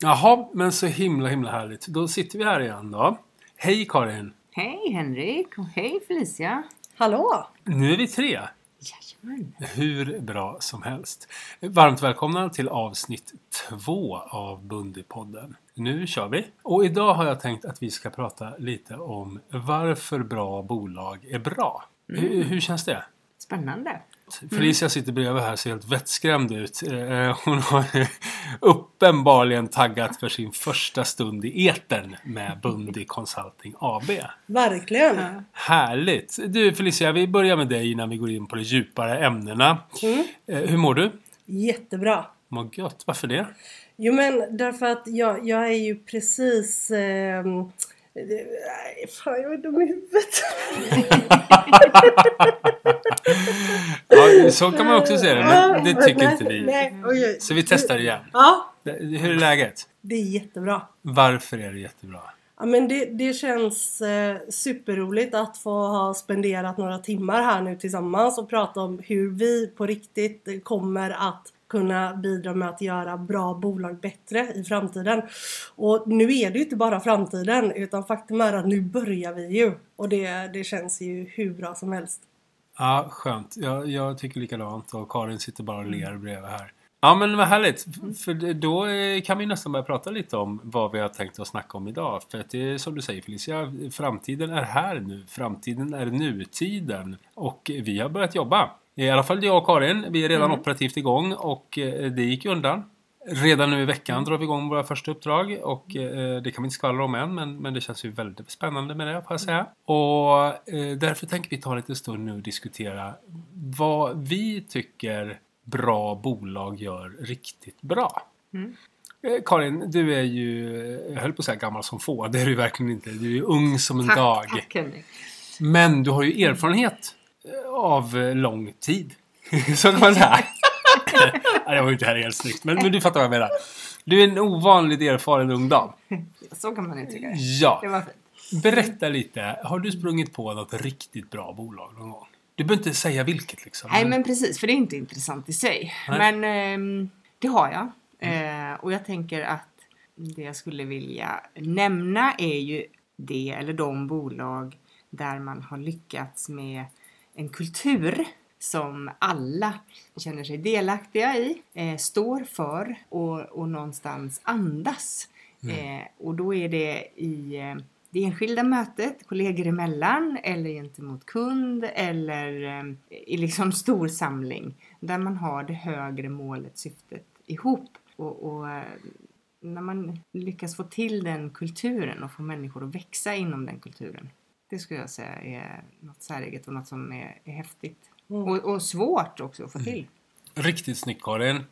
Jaha, men så himla himla härligt. Då sitter vi här igen då. Hej Karin! Hej Henrik och hej Felicia. Hallå! Nu är vi tre. Jajamän. Hur bra som helst. Varmt välkomna till avsnitt två av Bundipodden. Nu kör vi. Och idag har jag tänkt att vi ska prata lite om varför bra bolag är bra. Hur, hur känns det? Spännande. Felicia sitter bredvid här och ser helt vettskrämd ut. Eh, Hon har uppenbarligen taggat för sin första stund i etern med Bundi Consulting AB. Verkligen! Härligt! Du Felicia, vi börjar med dig innan vi går in på de djupare ämnena. Mm. Eh, Hur mår du? Jättebra! Vad gött. Varför det? Jo men därför att jag, jag är ju precis... det- nej, fan jag är dum i huvudet. Ja, så kan man också se det, men det tycker nej, inte vi. Nej. Så vi testar igen. Ja, Hur är läget? det är jättebra. Varför är det jättebra? Ja, men det, det känns eh, superroligt att få ha spenderat några timmar här nu tillsammans och prata om hur vi på riktigt kommer att kunna bidra med att göra bra bolag bättre i framtiden. Och nu är det ju inte bara framtiden utan faktum är att nu börjar vi ju. Och det, det känns ju hur bra som helst. Ja, skönt. Jag, jag tycker likadant och Karin sitter bara och ler bredvid här. Ja men vad härligt. F- För då eh, kan vi nästan börja prata lite om vad vi har tänkt att snacka om idag. För att det är som du säger Felicia, framtiden är här nu. Framtiden är nutiden. Och vi har börjat jobba. I alla fall jag och Karin. Vi är redan operativt igång och eh, det gick ju undan. Redan nu i veckan drar vi igång våra första uppdrag och eh, det kan vi inte skvallra om än men, men det känns ju väldigt spännande med det får jag säga. Och eh, därför tänker vi ta lite stund nu och diskutera vad vi tycker bra bolag gör riktigt bra. Eh, Karin, du är ju, jag höll på att säga gammal som få, det är du verkligen inte. Du är ju ung som en Tack, dag. tack Henrik. Men du har ju erfarenhet av eh, lång tid. Så kan man säga. Nej, det var ju inte här helt snyggt. Men, men du fattar vad jag menar. Du är en ovanligt erfaren ung dam. Så kan man uttrycka det. Det Ja. var fint. Berätta lite. Har du sprungit på något riktigt bra bolag någon gång? Du behöver inte säga vilket liksom. Nej men precis, för det är inte intressant i sig. Nej. Men ehm, det har jag. Eh, och jag tänker att det jag skulle vilja nämna är ju det eller de bolag där man har lyckats med en kultur som alla känner sig delaktiga i, eh, står för och, och någonstans andas. Eh, och då är det i eh, det enskilda mötet, kollegor emellan eller gentemot kund eller eh, i liksom stor samling där man har det högre målet, syftet ihop. Och, och eh, när man lyckas få till den kulturen och få människor att växa inom den kulturen. Det skulle jag säga är något säreget och något som är, är häftigt. Och, och svårt också att få till. Riktigt snyggt Karin.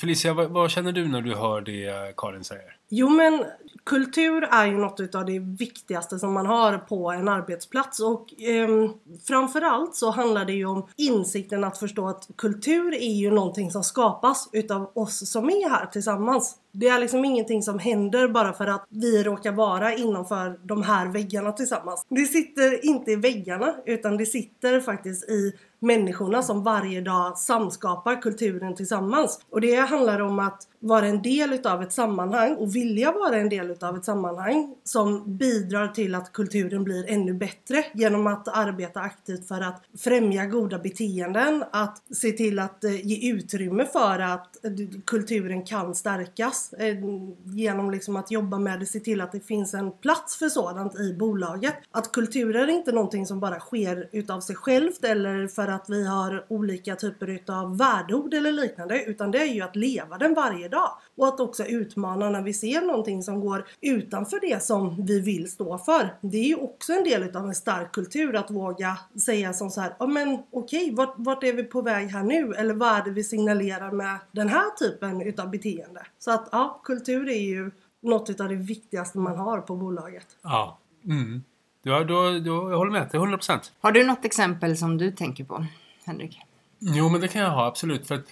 Felicia, vad, vad känner du när du hör det Karin säger? Jo men kultur är ju något utav det viktigaste som man har på en arbetsplats och eh, framförallt så handlar det ju om insikten att förstå att kultur är ju någonting som skapas utav oss som är här tillsammans. Det är liksom ingenting som händer bara för att vi råkar vara innanför de här väggarna tillsammans. Det sitter inte i väggarna utan det sitter faktiskt i människorna som varje dag samskapar kulturen tillsammans. Och det handlar om att vara en del utav ett sammanhang och vilja vara en del utav ett sammanhang som bidrar till att kulturen blir ännu bättre genom att arbeta aktivt för att främja goda beteenden, att se till att eh, ge utrymme för att eh, kulturen kan stärkas eh, genom liksom att jobba med det, se till att det finns en plats för sådant i bolaget. Att kulturer är inte någonting som bara sker utav sig självt eller för att vi har olika typer utav värdeord eller liknande utan det är ju att leva den varje dag och att också utmana när vi ser någonting som går utanför det som vi vill stå för. Det är ju också en del utav en stark kultur att våga säga som så här, ja men okej, vart, vart är vi på väg här nu? Eller vad är det vi signalerar med den här typen utav beteende? Så att ja, kultur är ju något utav det viktigaste man har på bolaget. Ja. Mm. Ja, då, då, jag håller med till 100 procent. Har du något exempel som du tänker på, Henrik? Jo, men det kan jag ha absolut. För att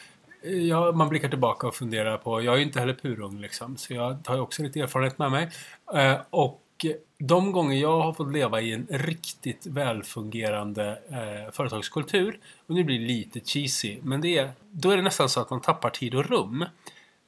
ja, man blickar tillbaka och funderar på, jag är ju inte heller purung liksom, så jag har ju också lite erfarenhet med mig. Eh, och de gånger jag har fått leva i en riktigt välfungerande eh, företagskultur, och nu blir det lite cheesy, men det är, då är det nästan så att man tappar tid och rum.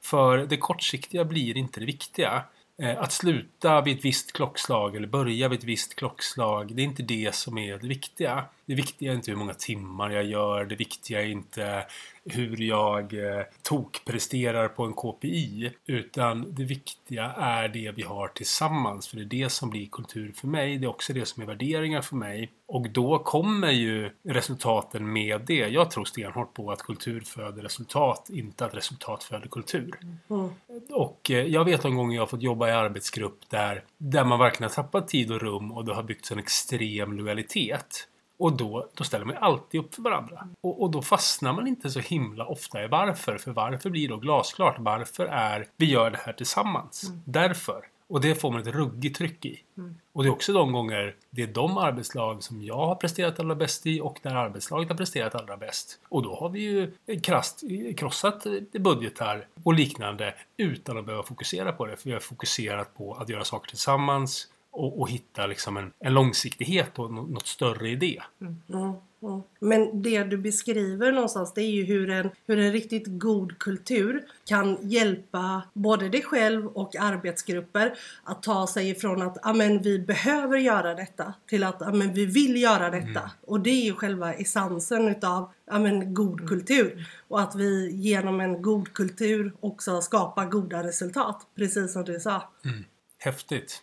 För det kortsiktiga blir inte det viktiga. Eh, Att sluta vid ett visst klockslag eller börja vid ett visst klockslag, det är inte det som är det viktiga. Det viktiga är inte hur många timmar jag gör, det viktiga är inte hur jag eh, tokpresterar på en KPI. Utan det viktiga är det vi har tillsammans, för det är det som blir kultur för mig. Det är också det som är värderingar för mig. Och då kommer ju resultaten med det. Jag tror stenhårt på att kultur föder resultat, inte att resultat föder kultur. Mm. Och eh, jag vet en gång jag har fått jobba i arbetsgrupp där, där man verkligen har tappat tid och rum och det har byggts en extrem lojalitet. Och då, då ställer man ju alltid upp för varandra. Och, och då fastnar man inte så himla ofta i varför. För varför blir då glasklart? Varför är vi gör det här tillsammans? Därför. Och det får man ett ruggigt tryck i. Och det är också de gånger det är de arbetslag som jag har presterat allra bäst i och där arbetslaget har presterat allra bäst. Och då har vi ju krasst krossat budgetar och liknande utan att behöva fokusera på det. För vi har fokuserat på att göra saker tillsammans och, och hitta liksom en, en långsiktighet och nå- något större i det. Mm, mm. Men det du beskriver någonstans det är ju hur en, hur en riktigt god kultur kan hjälpa både dig själv och arbetsgrupper att ta sig ifrån att amen, vi behöver göra detta till att amen, vi vill göra detta. Och det är ju själva essensen utav amen, god kultur. Och att vi genom en god kultur också skapar goda resultat. Precis som du sa. Häftigt.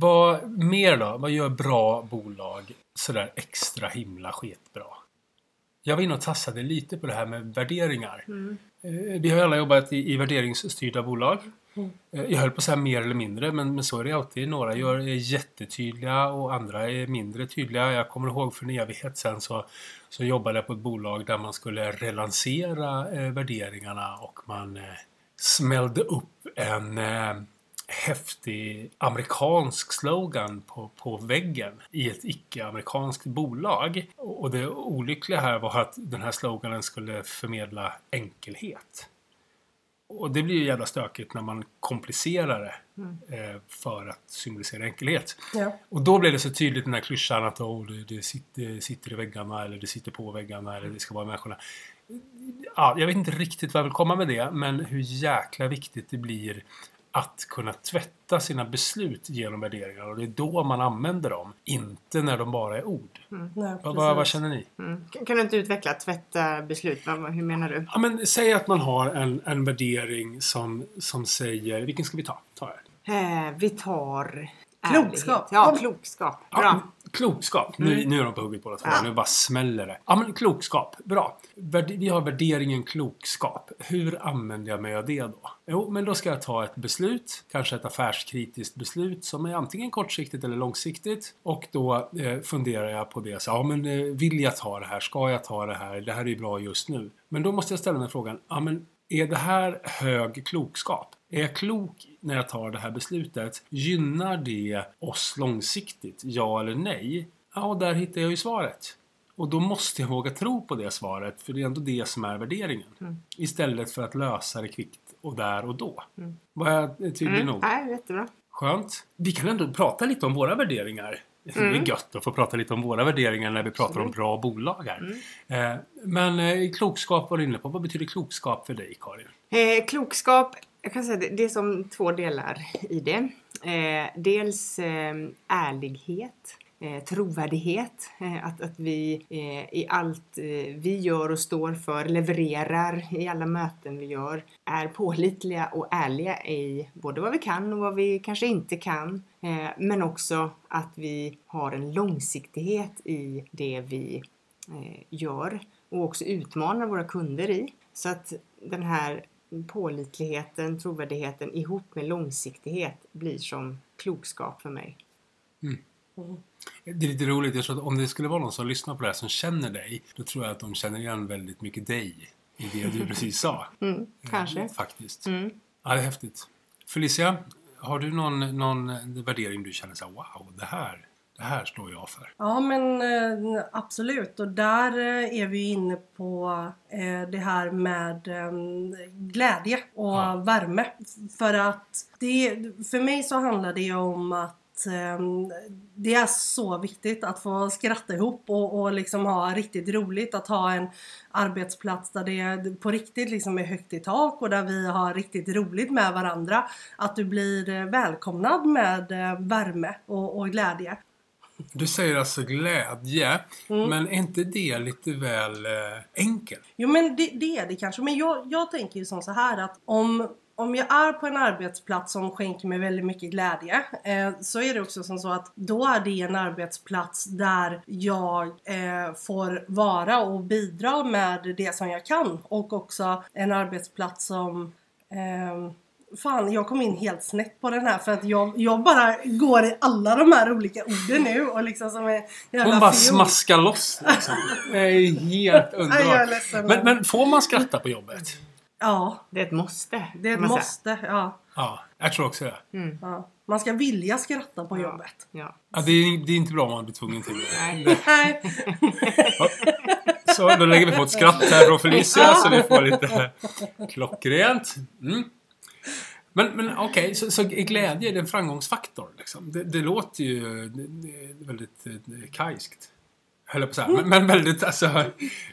Vad mer då? Vad gör bra bolag sådär extra himla sketbra? Jag var inne och tassade lite på det här med värderingar. Eh, Vi har alla jobbat i, i värderingsstyrda bolag. Eh, Jag höll på att säga mer eller mindre, men, men så är det alltid. Några gör, är jättetydliga och andra är mindre tydliga. Jag kommer ihåg för en evighet sedan så, så jobbade jag på ett bolag där man skulle relansera eh, värderingarna och man eh, smällde upp en eh, häftig amerikansk slogan på, på väggen i ett icke-amerikanskt bolag. Och det olyckliga här var att den här sloganen skulle förmedla enkelhet. Och det blir ju jävla stökigt när man komplicerar det eh, för att symbolisera enkelhet. Ja. Och då blev det så tydligt den här klyschan att oh, det, det, sitter, det sitter i väggarna eller det sitter på väggarna eller det ska vara människorna. Ja, jag vet inte riktigt vad jag vill komma med det, men hur jäkla viktigt det blir att kunna tvätta sina beslut genom värderingar. Och det är då man använder dem, inte när de bara är ord. Nej, Vad, vad, känner ni? Mm. Kan kan du inte utveckla tvätta beslut? Vad- Hur menar du? Ja, men säg att man har en, en värdering som, som säger... Vilken ska vi ta? ta. Eh, vi tar Klokskap. Ja, Ja. klokskap. Ja, Bra. klokskap. Nu, nu är de på hugget båda två. Ja. Nu bara smäller det. Ja, men klokskap. Bra. Vi har värderingen klokskap. Hur använder jag mig av det då? Jo, men då ska jag ta ett beslut. Kanske ett affärskritiskt beslut som är antingen kortsiktigt eller långsiktigt. Och då eh, funderar jag på det. Så, ja, men eh, vill jag ta det här? Ska jag ta det här? Det här är ju bra just nu. Men då måste jag ställa mig frågan. Ja, men är det här hög klokskap? Är jag klok när jag tar det här beslutet? Gynnar det oss långsiktigt? Ja eller nej? Ja, och där hittar jag ju svaret. Och då måste jag våga tro på det svaret, för det är ändå det som är värderingen. Istället för att lösa det kvickt och där och då. Var jag tydlig Mm. nog? Nej, jättebra. Skönt. Vi kan ändå prata lite om våra värderingar. Det är gött att få prata lite om våra värderingar när vi pratar om bra bolag här. Eh, men eh, klokskap var du inne på. Vad betyder klokskap för dig, Karin? Eh, klokskap, jag kan säga det, det är som två delar i det. Eh, dels ärlighet, eh, trovärdighet. Eh, att, att vi eh, i allt eh, vi gör och står för, levererar i alla möten vi gör, är pålitliga och ärliga i både vad vi kan och vad vi kanske inte kan. Eh, men också att vi har en långsiktighet i det vi eh, gör och också utmanar våra kunder i. Så att den här pålitligheten, trovärdigheten ihop med långsiktighet blir som klokskap för mig. Mm. Det är lite roligt. Jag tror att om det skulle vara någon som lyssnar på det här som känner dig, då tror jag att de känner igen väldigt mycket dig i det du precis sa. Mm, kanske. Eh, Faktiskt. Mm. Ja, det är häftigt. Felicia, har du någon, någon värdering du känner så här, wow, det här, det här står jag för? Ja men eh, absolut och där eh, är vi inne på det här med eh, glädje och Ja. värme. För att det, för mig så handlar det om att att ehm, det är så viktigt att få skratta ihop och, och liksom ha riktigt roligt. Att ha en arbetsplats där det på riktigt liksom är högt i tak och där vi har riktigt roligt med varandra. Att du blir välkomnad med eh, värme och, och glädje. Du säger alltså glädje, Mm. men är inte det lite väl eh, enkelt? Jo men det, det är det kanske. Men jag, jag tänker ju som så här att om, om jag är på en arbetsplats som skänker mig väldigt mycket glädje eh, så är det också som så att då är det en arbetsplats där jag eh, får vara och bidra med det som jag kan. Och också en arbetsplats som ehm, Fan, jag kom in helt snett på den här för att jag, jag bara går i alla de här olika orden nu och liksom som en jävla Hon bara fiol. smaskar loss liksom. Det är helt är underbart. Men, men får man skratta på jobbet? Ja, Det är ett måste. det är ett säga. måste. Ja. Ja, jag tror också det. Ja. Man ska vilja skratta på jobbet. Ja. Ja, det, är, det är inte bra om man blir tvungen till det. Nej. Så då lägger vi på ett skratt här från Felicia så vi får lite klockrent. Mm. Men, men okej, så, så är glädje är en framgångsfaktor? Liksom. Det, det låter ju det, väldigt eh, kajskt. Höll jag på att säga. Men, men väldigt, alltså,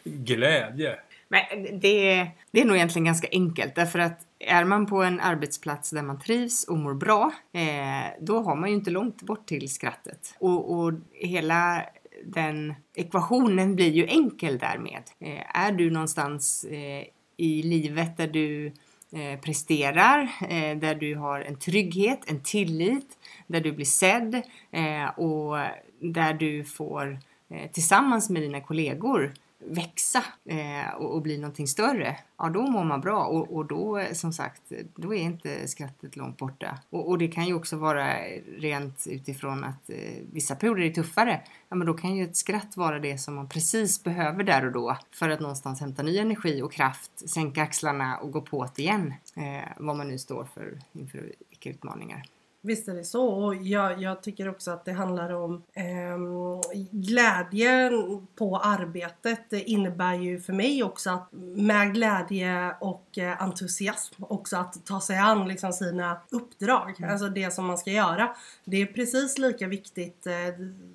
glädje. Men det, det är nog egentligen ganska enkelt därför att är man på en arbetsplats där man trivs och mår bra, eh, då har man ju inte långt bort till skrattet. Och, och hela den ekvationen blir ju enkel därmed. Eh, är du någonstans eh, i livet där du eh, presterar, eh, där du har en trygghet, en tillit, där du blir sedd eh, och där du får eh, tillsammans med dina kollegor växa eh, och, och bli någonting större, ja då mår man bra och, och då eh, som sagt, då är inte skrattet långt borta. Och, och det kan ju också vara rent utifrån att eh, vissa perioder är tuffare. Ja men då kan ju ett skratt vara det som man precis behöver där och då för att någonstans hämta ny energi och kraft, sänka axlarna och gå på det igen. Eh, vad man nu står för inför vilka utmaningar. Visst är det så. Och jag, jag tycker också att det handlar om ehm, glädjen på arbetet. Det innebär ju för mig också att med glädje och eh, entusiasm också att ta sig an liksom sina uppdrag. Alltså det som man ska göra. Det är precis lika viktigt eh,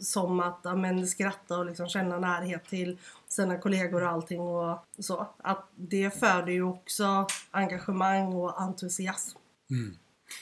som att ja, men, skratta och liksom känna närhet till sina kollegor och allting och så. Att det föder ju också engagemang och entusiasm.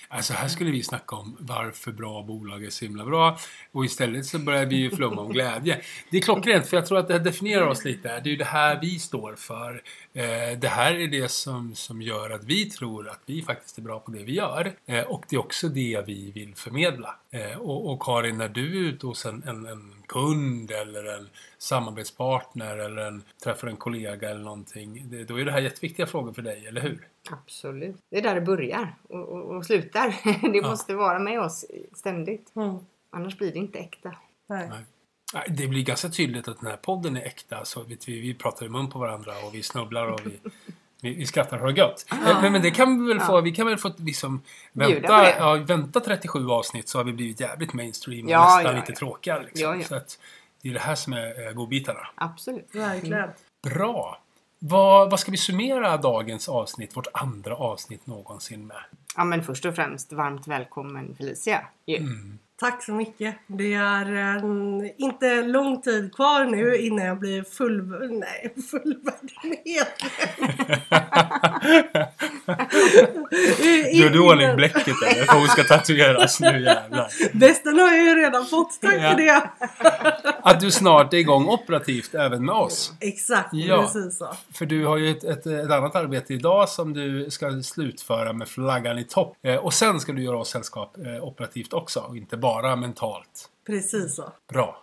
Alltså här skulle vi snacka om varför bra bolag är så himla bra. Och istället så börjar vi ju flumma om glädje. Det är klockrent för jag tror att det här definierar oss lite. Det är ju det här vi står för. Eh, det här är det som, som gör att vi tror att vi faktiskt är bra på det vi gör. Eh, och det är också det vi vill förmedla. Eh, och, och Karin, när du är ute hos en, en, en kund eller en samarbetspartner eller en, träffar en kollega eller någonting. Det, då är det här jätteviktiga frågor för dig, eller hur? Absolut. Det är där det börjar och, och, och slutar. Det måste vara med oss ständigt. Mm. Annars blir det inte äkta. Nej. Nej. Det blir ganska tydligt att den här podden är äkta. Så vet vi, vi pratar i mun på varandra och vi snubblar och vi, vi, vi skrattar och har gött. Eh, Men, men det kan vi väl få, vi kan väl få liksom vänta, ja, vänta 37 avsnitt så har vi blivit jävligt mainstream och Ja, nästan ja, lite ja. tråkiga. Liksom. Ja, ja. Så att det är det här som är eh, godbitarna. Absolut. Verkligen. Bra! Vad, vad ska vi summera dagens avsnitt, vårt andra avsnitt någonsin med? Ja men först och främst varmt välkommen Felicia. ju. Mm. Tack så mycket. Det är en, inte lång tid kvar nu innan jag blir full, nej, fullvärdig medlem. Gör du i bläcket eller? För hon ska tatueras nu jävlar. Bästen har jag ju redan fått, tack Ja. för det. Att du snart är igång operativt även med oss. Exakt, Ja. precis så. För du har ju ett, ett, ett annat arbete idag som du ska slutföra med flaggan i topp. Eh, och sen ska du göra oss sällskap eh, operativt också, inte bara mentalt. Precis så. Bra.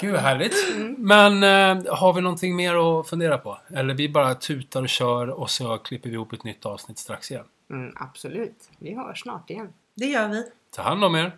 Gud vad härligt. Men eh, har vi någonting mer att fundera på? Eller vi bara tutar och kör och så klipper vi ihop ett nytt avsnitt strax igen. Mm, absolut. Vi hörs snart igen. Det gör vi. Ta hand om er.